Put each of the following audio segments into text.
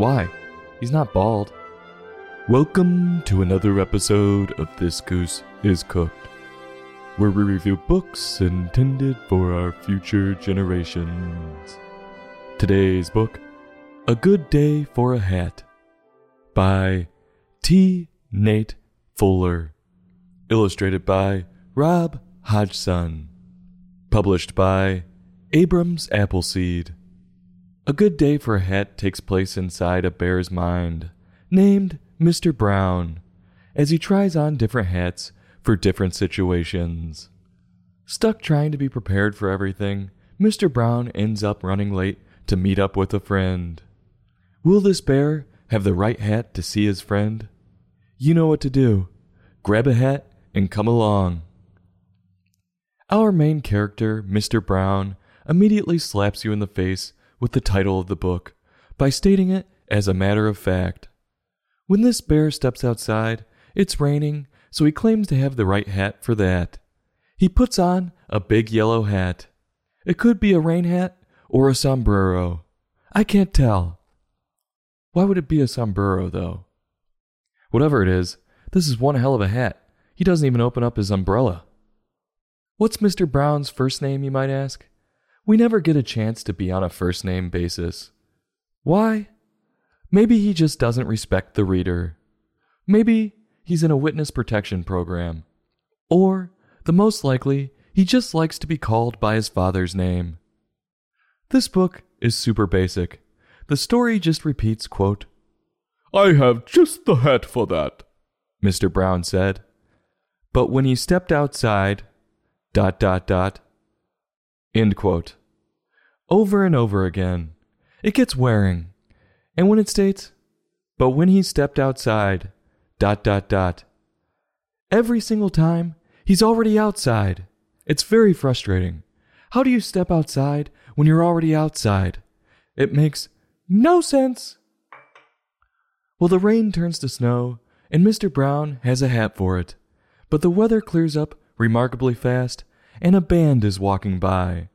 Why? He's not bald. Welcome to another episode of This Goose is Cooked, where we review books intended for our future generations. Today's book, A Good Day for a Hat, by T. Nate Fuller, illustrated by Rob Hodgson, published by Abrams Appleseed. A good day for a hat takes place inside a bear's mind, named Mr. Brown, as he tries on different hats for different situations. Stuck trying to be prepared for everything, Mr. Brown ends up running late to meet up with a friend. Will this bear have the right hat to see his friend? You know what to do. Grab a hat and come along. Our main character, Mr. Brown, immediately slaps you in the face with the title of the book by stating it as a matter of fact. When this bear steps outside, it's raining, so he claims to have the right hat for that. He puts on a big yellow hat. It could be a rain hat or a sombrero. I can't tell. Why would it be a sombrero, though? Whatever it is, this is one hell of a hat. He doesn't even open up his umbrella. What's Mr. Brown's first name, you might ask? We never get a chance to be on a first name basis. Why? Maybe he just doesn't respect the reader. Maybe he's in a witness protection program. Or, the most likely, he just likes to be called by his father's name. This book is super basic. The story just repeats, quote, I have just the hat for that, Mr. Brown said. But when he stepped outside, dot dot dot, end quote. Over and over again. It gets wearing. And when it states, but when he stepped outside, dot dot dot. Every single time, he's already outside. It's very frustrating. How do you step outside when you're already outside? It makes no sense. Well, the rain turns to snow, and Mr. Brown has a hat for it. But the weather clears up remarkably fast, and a band is walking by.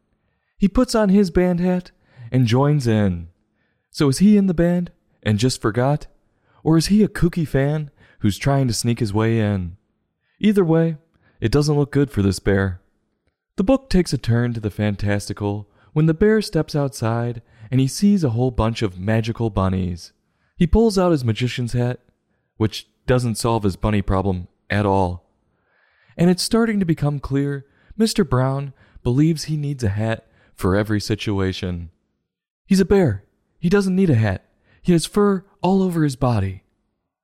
He puts on his band hat and joins in. So is he in the band and just forgot? Or is he a kooky fan who's trying to sneak his way in? Either way, it doesn't look good for this bear. The book takes a turn to the fantastical when the bear steps outside and he sees a whole bunch of magical bunnies. He pulls out his magician's hat, which doesn't solve his bunny problem at all. And it's starting to become clear Mr. Brown believes he needs a hat for every situation. He's a bear. He doesn't need a hat. He has fur all over his body.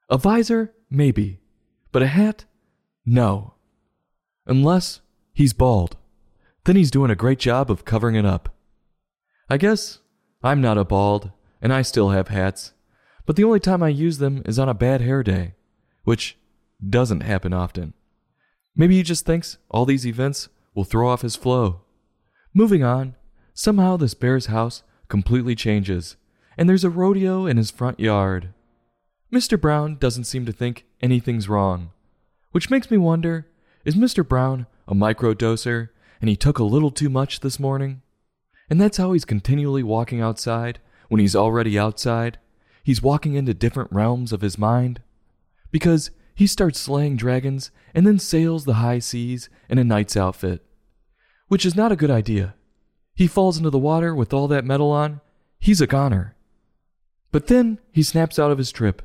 A visor? Maybe. But a hat? No. Unless he's bald. Then he's doing a great job of covering it up. I guess I'm not a bald, and I still have hats, but the only time I use them is on a bad hair day, which doesn't happen often. Maybe he just thinks all these events will throw off his flow. Moving on, somehow this bear's house completely changes and there's a rodeo in his front yard. Mr. Brown doesn't seem to think anything's wrong, which makes me wonder is Mr. Brown a microdoser and he took a little too much this morning? And that's how he's continually walking outside when he's already outside. He's walking into different realms of his mind. Because he starts slaying dragons and then sails the high seas in a knight's outfit. Which is not a good idea. He falls into the water with all that metal on. He's a goner. But then he snaps out of his trip,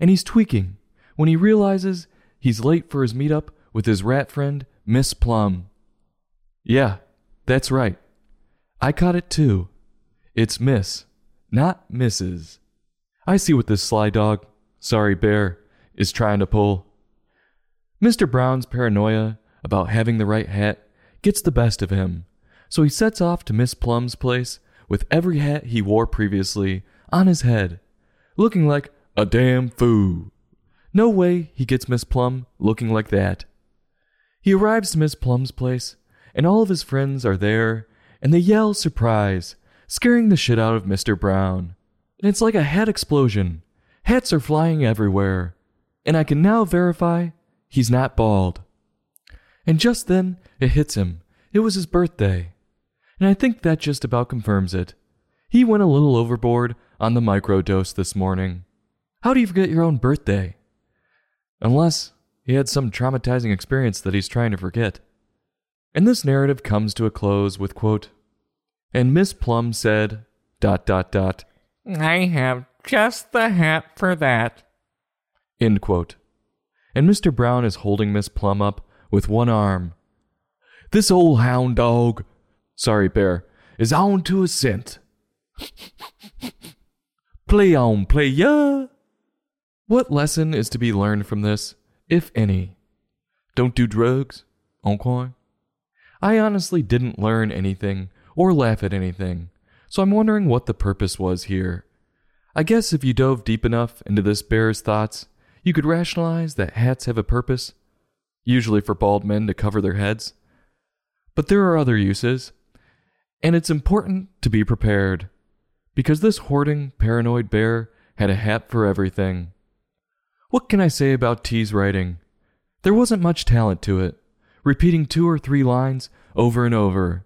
and he's tweaking when he realizes he's late for his meetup with his rat friend, Miss Plum. Yeah, that's right. I caught it too. It's Miss, not Mrs. I see what this sly dog, sorry bear, is trying to pull. Mr. Brown's paranoia about having the right hat gets the best of him, so he sets off to Miss Plum's place with every hat he wore previously on his head, looking like a damn fool. No way he gets Miss Plum looking like that. He arrives to Miss Plum's place, and all of his friends are there, and they yell surprise, scaring the shit out of Mr. Brown. And it's like a hat explosion. Hats are flying everywhere. And I can now verify he's not bald. And just then, it hits him. It was his birthday. And I think that just about confirms it. He went a little overboard on the microdose this morning. How do you forget your own birthday? Unless he had some traumatizing experience that he's trying to forget. And this narrative comes to a close with quote, and Miss Plum said, dot dot dot, I have just the hat for that. End quote. And Mr. Brown is holding Miss Plum up with one arm. This old hound dog, sorry, Bear, is on to a scent. play on, play ya. What lesson is to be learned from this, if any? Don't do drugs, encore? I honestly didn't learn anything or laugh at anything, so I'm wondering what the purpose was here. I guess if you dove deep enough into this bear's thoughts, you could rationalize that hats have a purpose, usually for bald men to cover their heads. But there are other uses, and it's important to be prepared, because this hoarding, paranoid bear had a hat for everything. What can I say about T's writing? There wasn't much talent to it, repeating two or three lines over and over.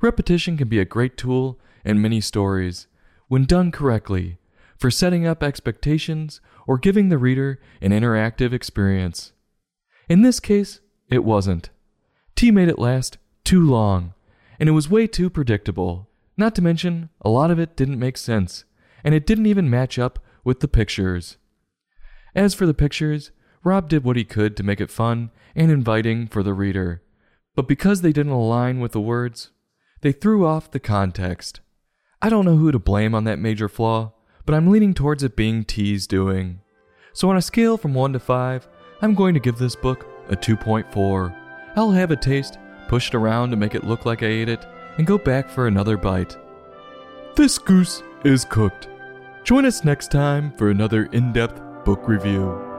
Repetition can be a great tool in many stories, when done correctly, for setting up expectations or giving the reader an interactive experience. In this case, it wasn't. T made it last too long, and it was way too predictable. Not to mention, a lot of it didn't make sense, and it didn't even match up with the pictures. As for the pictures, Rob did what he could to make it fun and inviting for the reader, but because they didn't align with the words, they threw off the context. I don't know who to blame on that major flaw, but I'm leaning towards it being T's doing. So, on a scale from 1 to 5, I'm going to give this book a 2.4. I'll have a taste, push it around to make it look like I ate it, and go back for another bite. This goose is cooked. Join us next time for another in depth book review.